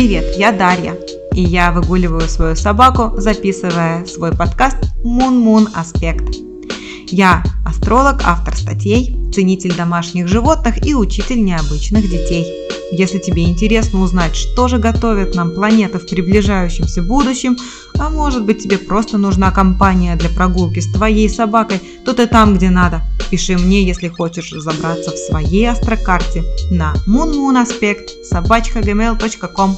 Привет, я Дарья, и я выгуливаю свою собаку, записывая свой подкаст Moon Аспект. Я астролог, автор статей, ценитель домашних животных и учитель необычных детей. Если тебе интересно узнать, что же готовят нам планеты в приближающемся будущем, а может быть тебе просто нужна компания для прогулки с твоей собакой, то ты там, где надо. Пиши мне, если хочешь разобраться в своей астрокарте на moonmoonaspect собачкагmail.com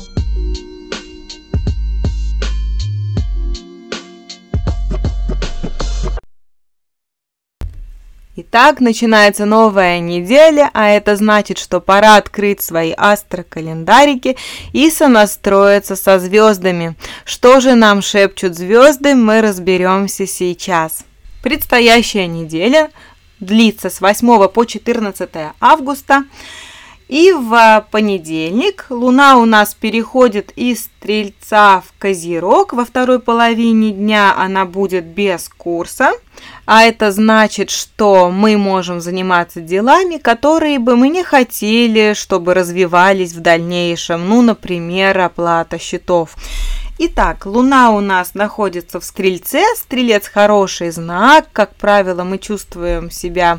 Итак, начинается новая неделя, а это значит, что пора открыть свои астрокалендарики и сонастроиться со звездами. Что же нам шепчут звезды, мы разберемся сейчас. Предстоящая неделя длится с 8 по 14 августа. И в понедельник Луна у нас переходит из Стрельца в Козерог. Во второй половине дня она будет без курса. А это значит, что мы можем заниматься делами, которые бы мы не хотели, чтобы развивались в дальнейшем. Ну, например, оплата счетов. Итак, Луна у нас находится в Стрельце. Стрелец хороший знак. Как правило, мы чувствуем себя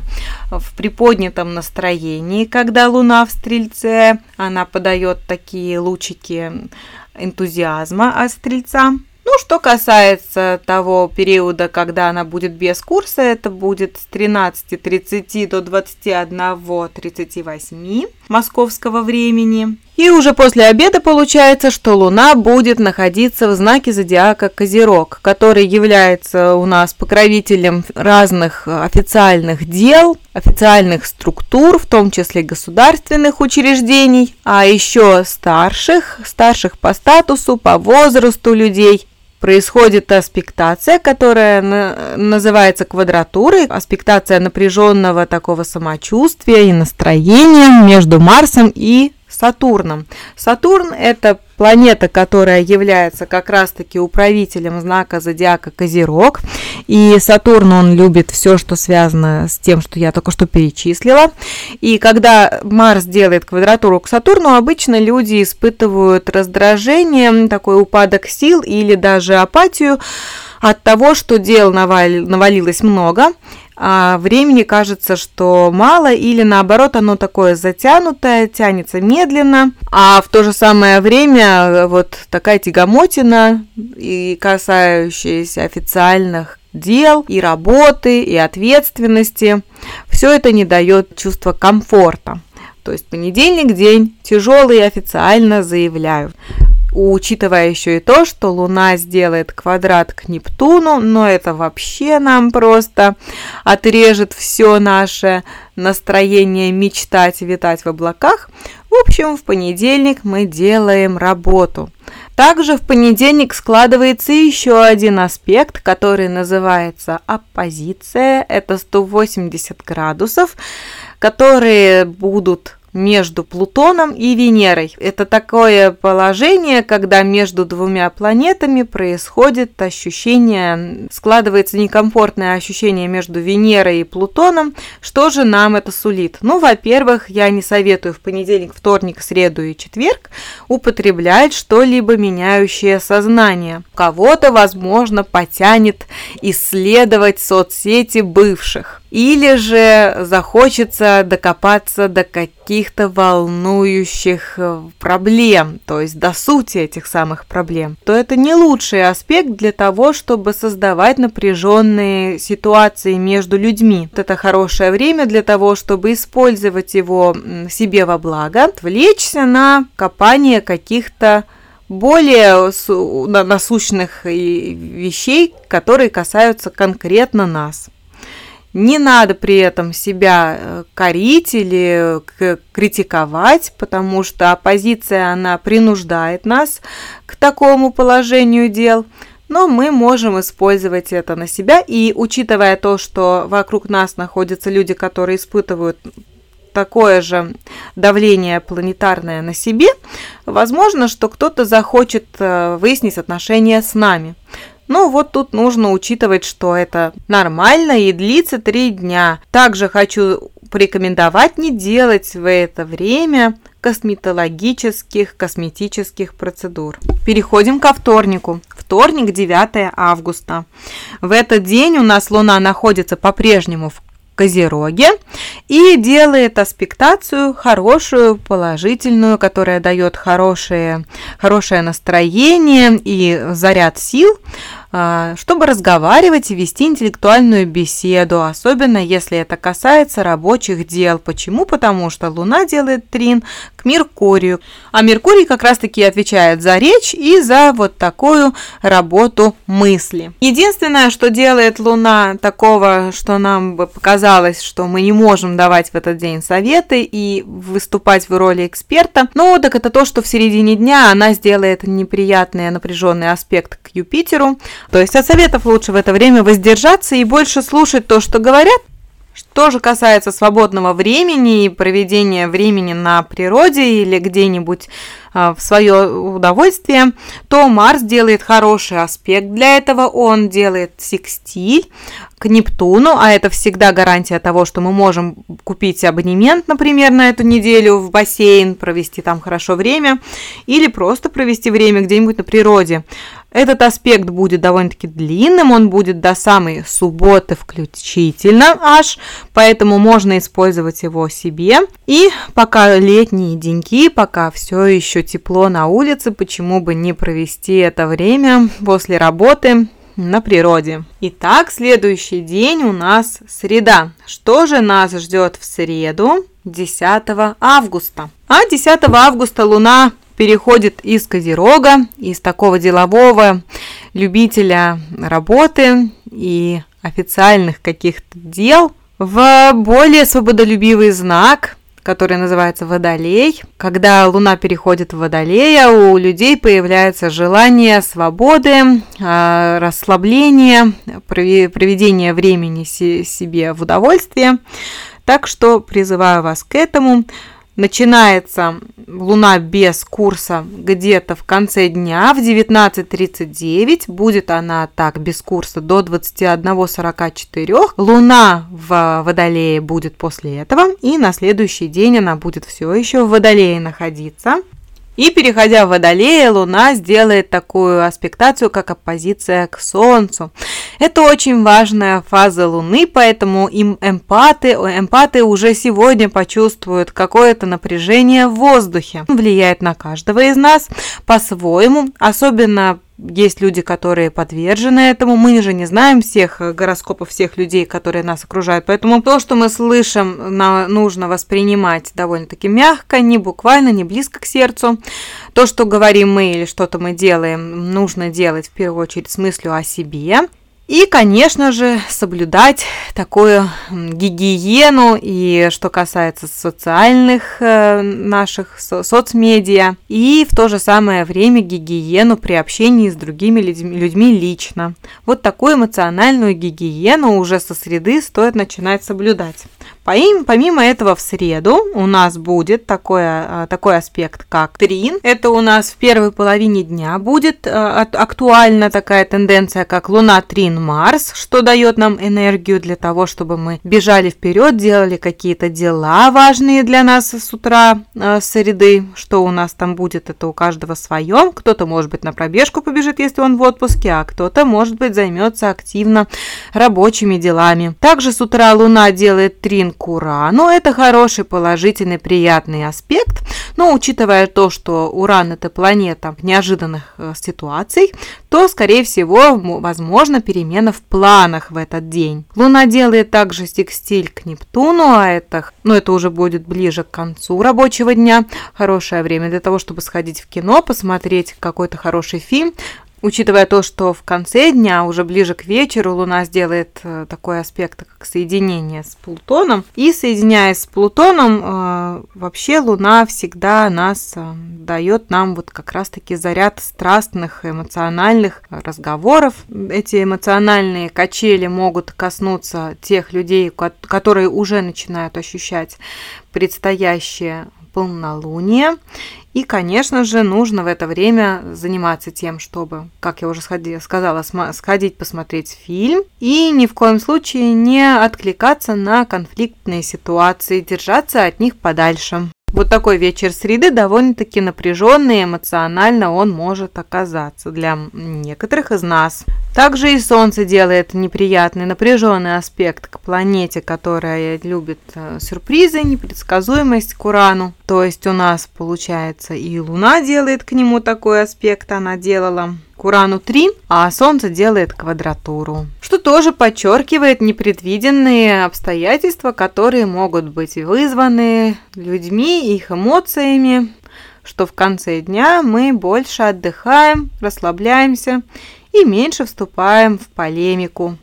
в приподнятом настроении, когда Луна в Стрельце. Она подает такие лучики энтузиазма от Стрельца. Ну, что касается того периода, когда она будет без курса, это будет с 13.30 до 21.38 московского времени. И уже после обеда получается, что Луна будет находиться в знаке зодиака Козерог, который является у нас покровителем разных официальных дел, официальных структур, в том числе государственных учреждений, а еще старших, старших по статусу, по возрасту людей происходит аспектация, которая называется квадратурой, аспектация напряженного такого самочувствия и настроения между Марсом и Сатурном. Сатурн – это планета, которая является как раз-таки управителем знака зодиака Козерог. И Сатурн, он любит все, что связано с тем, что я только что перечислила. И когда Марс делает квадратуру к Сатурну, обычно люди испытывают раздражение, такой упадок сил или даже апатию от того, что дел навалилось много, а времени кажется, что мало, или наоборот, оно такое затянутое, тянется медленно, а в то же самое время э, вот такая тягомотина, и касающаяся официальных дел, и работы, и ответственности, все это не дает чувства комфорта. То есть понедельник день тяжелый официально заявляю учитывая еще и то, что Луна сделает квадрат к Нептуну, но это вообще нам просто отрежет все наше настроение мечтать витать в облаках. В общем, в понедельник мы делаем работу. Также в понедельник складывается еще один аспект, который называется оппозиция. Это 180 градусов, которые будут между Плутоном и Венерой. Это такое положение, когда между двумя планетами происходит ощущение, складывается некомфортное ощущение между Венерой и Плутоном. Что же нам это сулит? Ну, во-первых, я не советую в понедельник, вторник, среду и четверг употреблять что-либо меняющее сознание. Кого-то, возможно, потянет исследовать соцсети бывших. Или же захочется докопаться до каких-то волнующих э, проблем, то есть до сути этих самых проблем, то это не лучший аспект для того, чтобы создавать напряженные ситуации между людьми. Это хорошее время для того, чтобы использовать его себе во благо, отвлечься на копание каких-то более насущных вещей, которые касаются конкретно нас. Не надо при этом себя э, корить или критиковать, потому что оппозиция, она принуждает нас к такому положению дел. Но мы можем использовать это на себя. И учитывая то, что вокруг нас находятся люди, которые испытывают такое же давление планетарное на себе, возможно, что кто-то захочет э, выяснить отношения с нами. Ну вот тут нужно учитывать, что это нормально и длится три дня. Также хочу порекомендовать не делать в это время косметологических, косметических процедур. Переходим ко вторнику. Вторник, 9 августа. В этот день у нас Луна находится по-прежнему в Козероге и делает аспектацию хорошую, положительную, которая дает хорошее, хорошее настроение и заряд сил чтобы разговаривать и вести интеллектуальную беседу, особенно если это касается рабочих дел. Почему? Потому что Луна делает трин к Меркурию, а Меркурий как раз-таки отвечает за речь и за вот такую работу мысли. Единственное, что делает Луна такого, что нам бы показалось, что мы не можем давать в этот день советы и выступать в роли эксперта, ну, так это то, что в середине дня она сделает неприятный напряженный аспект к Юпитеру, то есть от советов лучше в это время воздержаться и больше слушать то, что говорят. Что же касается свободного времени и проведения времени на природе или где-нибудь а, в свое удовольствие, то Марс делает хороший аспект для этого. Он делает секстиль к Нептуну, а это всегда гарантия того, что мы можем купить абонемент, например, на эту неделю в бассейн, провести там хорошо время, или просто провести время где-нибудь на природе. Этот аспект будет довольно-таки длинным, он будет до самой субботы включительно аж, поэтому можно использовать его себе. И пока летние деньки, пока все еще тепло на улице, почему бы не провести это время после работы на природе. Итак, следующий день у нас среда. Что же нас ждет в среду 10 августа? А 10 августа Луна переходит из Козерога, из такого делового любителя работы и официальных каких-то дел в более свободолюбивый знак, который называется Водолей. Когда Луна переходит в Водолея, у людей появляется желание свободы, а, расслабления, проведения времени себе в удовольствие. Так что призываю вас к этому. Начинается Луна без курса где-то в конце дня в 19.39. Будет она так без курса до 21.44. Луна в Водолее будет после этого. И на следующий день она будет все еще в Водолее находиться. И переходя в Водолея, Луна сделает такую аспектацию, как оппозиция к Солнцу. Это очень важная фаза Луны, поэтому им эмпаты, эмпаты уже сегодня почувствуют какое-то напряжение в воздухе. Влияет на каждого из нас по-своему, особенно есть люди, которые подвержены этому. Мы же не знаем всех э, гороскопов всех людей, которые нас окружают. Поэтому то, что мы слышим, нужно воспринимать довольно-таки мягко, не буквально, не близко к сердцу. То, что говорим мы или что-то мы делаем, нужно делать в первую очередь с мыслью о себе. И, конечно же, соблюдать такую гигиену и что касается социальных э, наших со соцмедиа, и в то же самое время гигиену при общении с другими людьми, людьми лично. Вот такую эмоциональную гигиену уже со среды стоит начинать соблюдать. Помимо этого, в среду у нас будет такой, а, такой аспект, как трин. Это у нас в первой половине дня будет а, актуальна такая тенденция, как Луна, Трин, Марс, что дает нам энергию для того, чтобы мы бежали вперед, делали какие-то дела важные для нас с утра, а, с среды. Что у нас там будет, это у каждого свое. Кто-то, может быть, на пробежку побежит, если он в отпуске, а кто-то, может быть, займется активно рабочими делами. Также с утра Луна делает трин к Урану. Это хороший, положительный, приятный аспект, но учитывая то, что Уран – это планета неожиданных э, ситуаций, то, скорее всего, возможно перемена в планах в этот день. Луна делает также секстиль к Нептуну, а это, ну, это уже будет ближе к концу рабочего дня. Хорошее время для того, чтобы сходить в кино, посмотреть какой-то хороший фильм, Учитывая то, что в конце дня, уже ближе к вечеру, Луна сделает э, такой аспект, как соединение с Плутоном. И соединяясь с Плутоном, э, вообще Луна всегда нас э, дает нам вот как раз-таки заряд страстных, эмоциональных разговоров. Эти эмоциональные качели могут коснуться тех людей, которые уже начинают ощущать предстоящее полнолуние. И, конечно же, нужно в это время заниматься тем, чтобы, как я уже сказала, сходить посмотреть фильм и ни в коем случае не откликаться на конфликтные ситуации, держаться от них подальше. Вот такой вечер среды довольно-таки напряженный, эмоционально он может оказаться для некоторых из нас. Также и Солнце делает неприятный напряженный аспект к планете, которая любит э, сюрпризы, непредсказуемость к Урану. То есть у нас получается и Луна делает к нему такой аспект, она делала к Урану 3, а Солнце делает квадратуру. Что тоже подчеркивает непредвиденные обстоятельства, которые могут быть вызваны людьми, их эмоциями, что в конце дня мы больше отдыхаем, расслабляемся и меньше вступаем в полемику.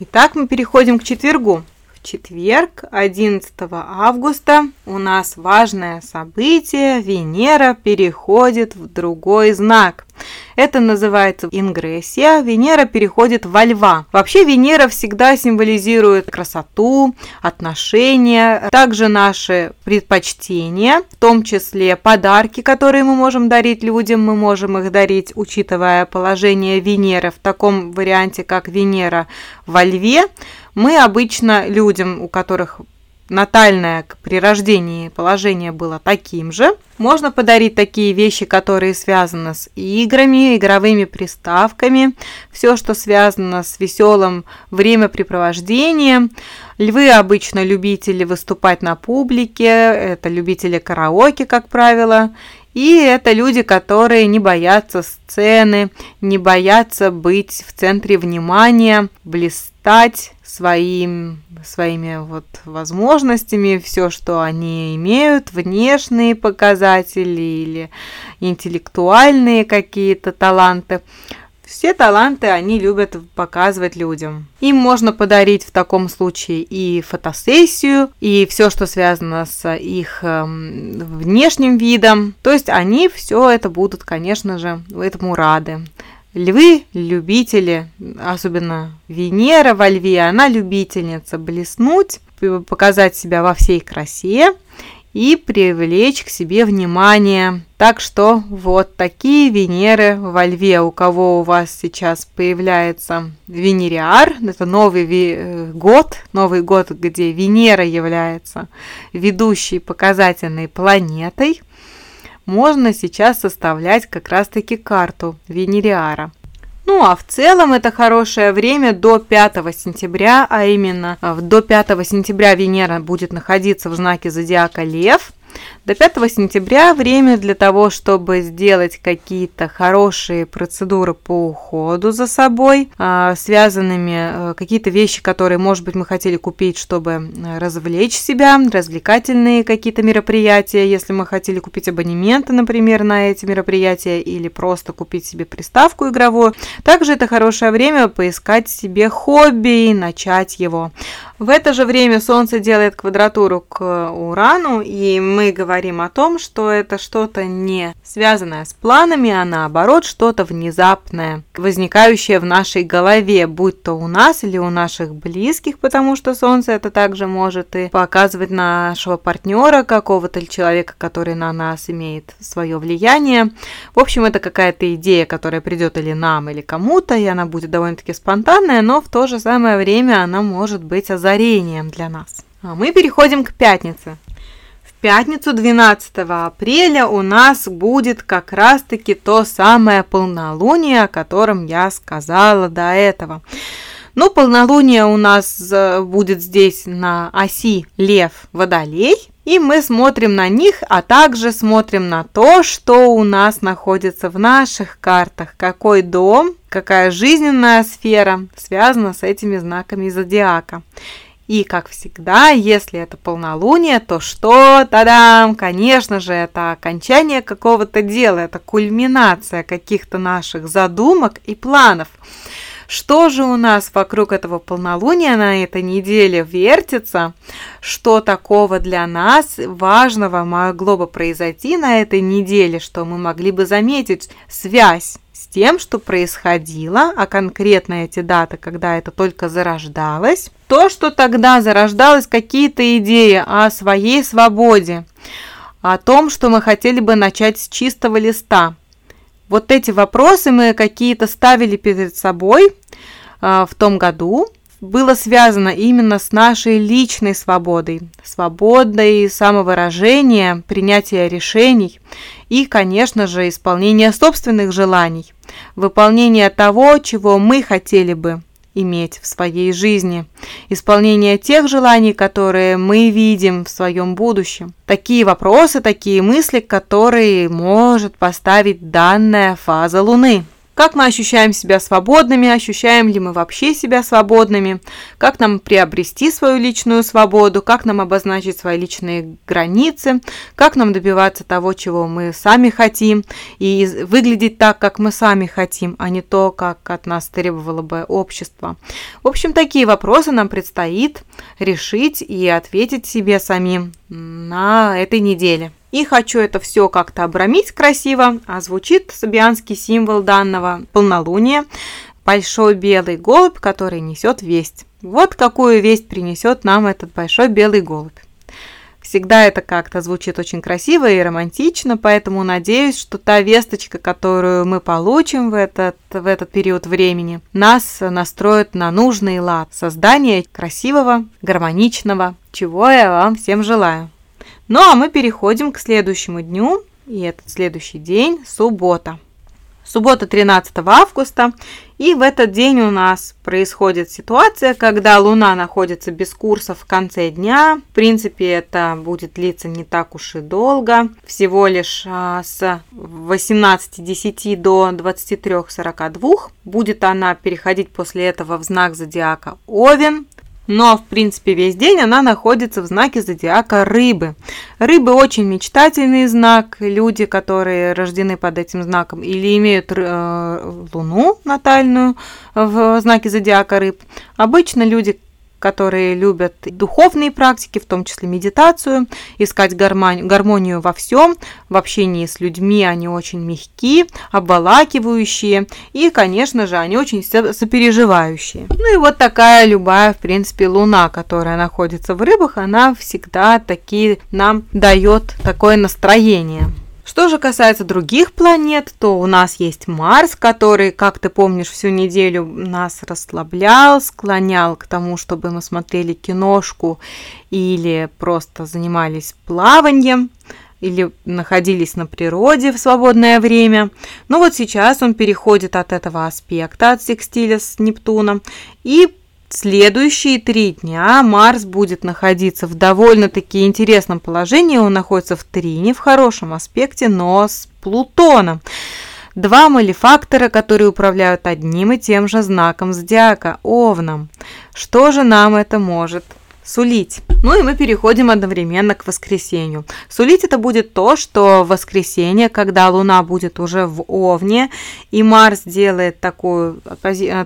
Итак, мы переходим к четвергу четверг, 11 августа, у нас важное событие. Венера переходит в другой знак. Это называется ингрессия. Венера переходит во льва. Вообще Венера всегда символизирует красоту, отношения, также наши предпочтения, в том числе подарки, которые мы можем дарить людям, мы можем их дарить, учитывая положение Венеры в таком варианте, как Венера во льве. Мы обычно людям, у которых натальное при рождении положение было таким же. Можно подарить такие вещи, которые связаны с играми, игровыми приставками, все, что связано с веселым времяпрепровождением. Львы обычно любители выступать на публике, это любители караоке, как правило, и это люди, которые не боятся сцены, не боятся быть в центре внимания, блистать своим, своими вот возможностями, все, что они имеют, внешние показатели или интеллектуальные какие-то таланты. Все таланты они любят показывать людям. Им можно подарить в таком случае и фотосессию, и все, что связано с их э, внешним видом. То есть они все это будут, конечно же, этому рады. Львы – любители, особенно Венера во льве, она любительница блеснуть, показать себя во всей красе и привлечь к себе внимание. Так что вот такие Венеры во Льве. У кого у вас сейчас появляется Венериар, это новый э, год, новый год, где Венера является ведущей показательной планетой, можно сейчас составлять как раз-таки карту Венериара. Ну а в целом это хорошее время до 5 сентября, а именно э, до 5 сентября Венера будет находиться в знаке зодиака Лев. До 5 сентября время для того, чтобы сделать какие-то хорошие процедуры по уходу за собой, а, связанными э, какие-то вещи, которые, может быть, мы хотели купить, чтобы э, развлечь себя, развлекательные какие-то мероприятия, если мы хотели купить абонементы, например, на эти мероприятия или просто купить себе приставку игровую. Также это хорошее время поискать себе хобби и начать его. В это же время Солнце делает квадратуру к Урану, и мы говорим о том, что это что-то не связанное с планами, а наоборот что-то внезапное, возникающее в нашей голове, будь то у нас или у наших близких, потому что Солнце это также может и показывать нашего партнера какого-то человека, который на нас имеет свое влияние. В общем, это какая-то идея, которая придет или нам, или кому-то, и она будет довольно-таки спонтанная, но в то же самое время она может быть озарена озарением для нас. А мы переходим к пятнице. В пятницу 12 апреля у нас будет как раз-таки то самое полнолуние, о котором я сказала до этого. Ну, полнолуние у нас э, будет здесь на оси Лев-Водолей, и мы смотрим на них, а также смотрим на то, что у нас находится в наших картах, какой дом, какая жизненная сфера связана с этими знаками зодиака. И, как всегда, если это полнолуние, то что? Тадам! Конечно же, это окончание какого-то дела, это кульминация каких-то наших задумок и планов. Что же у нас вокруг этого полнолуния на этой неделе вертится? Что такого для нас важного могло бы произойти на этой неделе, что мы могли бы заметить связь с тем, что происходило, а конкретно эти даты, когда это только зарождалось. То, что тогда зарождалось, какие-то идеи о своей свободе, о том, что мы хотели бы начать с чистого листа – вот эти вопросы мы какие-то ставили перед собой а, в том году, было связано именно с нашей личной свободой, свободой самовыражения, принятия решений и, конечно же, исполнения собственных желаний, выполнения того, чего мы хотели бы иметь в своей жизни, исполнение тех желаний, которые мы видим в своем будущем. Такие вопросы, такие мысли, которые может поставить данная фаза Луны. Как мы ощущаем себя свободными, ощущаем ли мы вообще себя свободными, как нам приобрести свою личную свободу, как нам обозначить свои личные границы, как нам добиваться того, чего мы сами хотим, и выглядеть так, как мы сами хотим, а не то, как от нас требовало бы общество. В общем, такие вопросы нам предстоит решить и ответить себе самим на этой неделе. И хочу это все как-то обрамить красиво, а звучит сабианский символ данного полнолуния – большой белый голубь, который несет весть. Вот какую весть принесет нам этот большой белый голубь. Всегда это как-то звучит очень красиво и романтично, поэтому надеюсь, что та весточка, которую мы получим в этот, в этот период времени, нас настроит на нужный лад создания красивого, гармоничного, чего я вам всем желаю. Ну а мы переходим к следующему дню, и этот следующий день – суббота. Суббота 13 августа, и в этот день у нас происходит ситуация, когда Луна находится без курса в конце дня. В принципе, это будет длиться не так уж и долго, всего лишь а, с 18.10 до 23.42. Будет она переходить после этого в знак зодиака Овен, но, в принципе, весь день она находится в знаке зодиака рыбы. Рыбы очень мечтательный знак. Люди, которые рождены под этим знаком или имеют э, луну натальную в знаке зодиака рыб, обычно люди, которые любят духовные практики, в том числе медитацию, искать гармонию, во всем, в общении с людьми они очень мягкие, обволакивающие и, конечно же, они очень сопереживающие. Ну и вот такая любая, в принципе, луна, которая находится в рыбах, она всегда такие нам дает такое настроение. Что же касается других планет, то у нас есть Марс, который, как ты помнишь, всю неделю нас расслаблял, склонял к тому, чтобы мы смотрели киношку или просто занимались плаванием или находились на природе в свободное время. Но вот сейчас он переходит от этого аспекта, от секстиля с Нептуном, и Следующие три дня Марс будет находиться в довольно-таки интересном положении. Он находится в Трине, в хорошем аспекте, но с Плутоном. Два малефактора, которые управляют одним и тем же знаком зодиака – Овном. Что же нам это может сулить. Ну и мы переходим одновременно к воскресенью. Сулить это будет то, что в воскресенье, когда Луна будет уже в Овне, и Марс делает такую,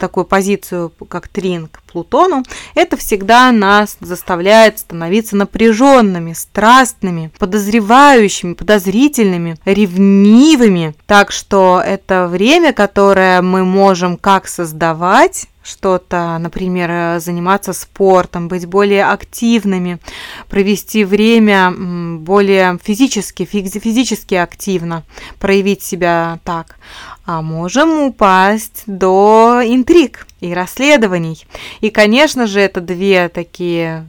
такую позицию, как трин к Плутону, это всегда нас заставляет становиться напряженными, страстными, подозревающими, подозрительными, ревнивыми. Так что это время, которое мы можем как создавать, что-то, например, заниматься спортом, быть более активными, провести время более физически, физически активно, проявить себя так. А можем упасть до интриг и расследований. И, конечно же, это две такие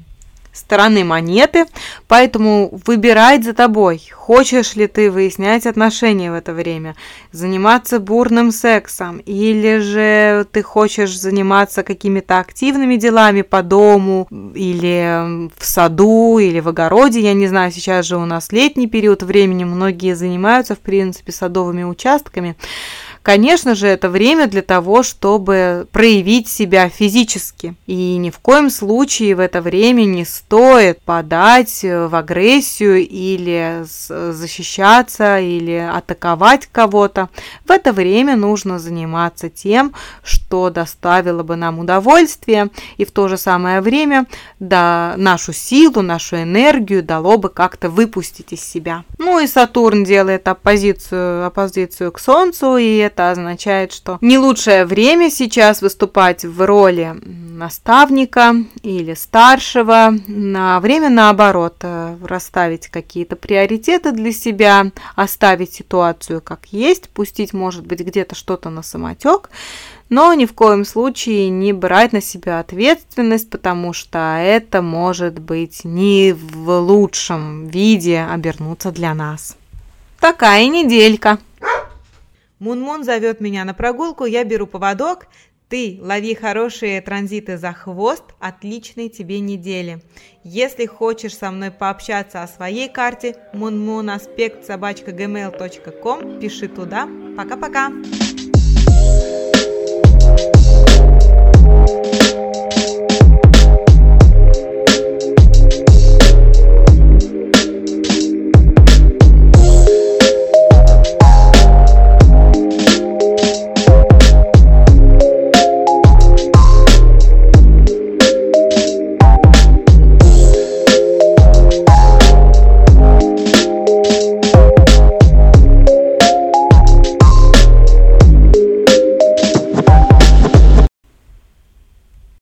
стороны монеты, поэтому выбирать за тобой, хочешь ли ты выяснять отношения в это время, заниматься бурным сексом, или же ты хочешь заниматься какими-то активными делами по дому, или в саду, или в огороде, я не знаю, сейчас же у нас летний период времени, многие занимаются, в принципе, садовыми участками, Конечно же, это время для того, чтобы проявить себя физически. И ни в коем случае в это время не стоит подать э, в агрессию или защищаться или атаковать кого-то. В это время нужно заниматься тем, что доставило бы нам удовольствие и в то же самое время да, нашу силу, нашу энергию дало бы как-то выпустить из себя. Ну и Сатурн делает оппозицию, оппозицию к Солнцу, и это означает, что не лучшее время сейчас выступать в роли наставника или старшего, на время наоборот, э, расставить какие-то приоритеты для себя, оставить ситуацию как есть, пустить, может быть, где-то что-то на самотек, но ни в коем случае не брать на себя ответственность, потому что это может быть не в лучшем виде обернуться для нас. Такая неделька. Мун-Мун зовет меня на прогулку, я беру поводок. Ты лови хорошие транзиты за хвост, отличной тебе недели. Если хочешь со мной пообщаться о своей карте, moonmoonaspect собачка gmail.com, пиши туда. Пока-пока!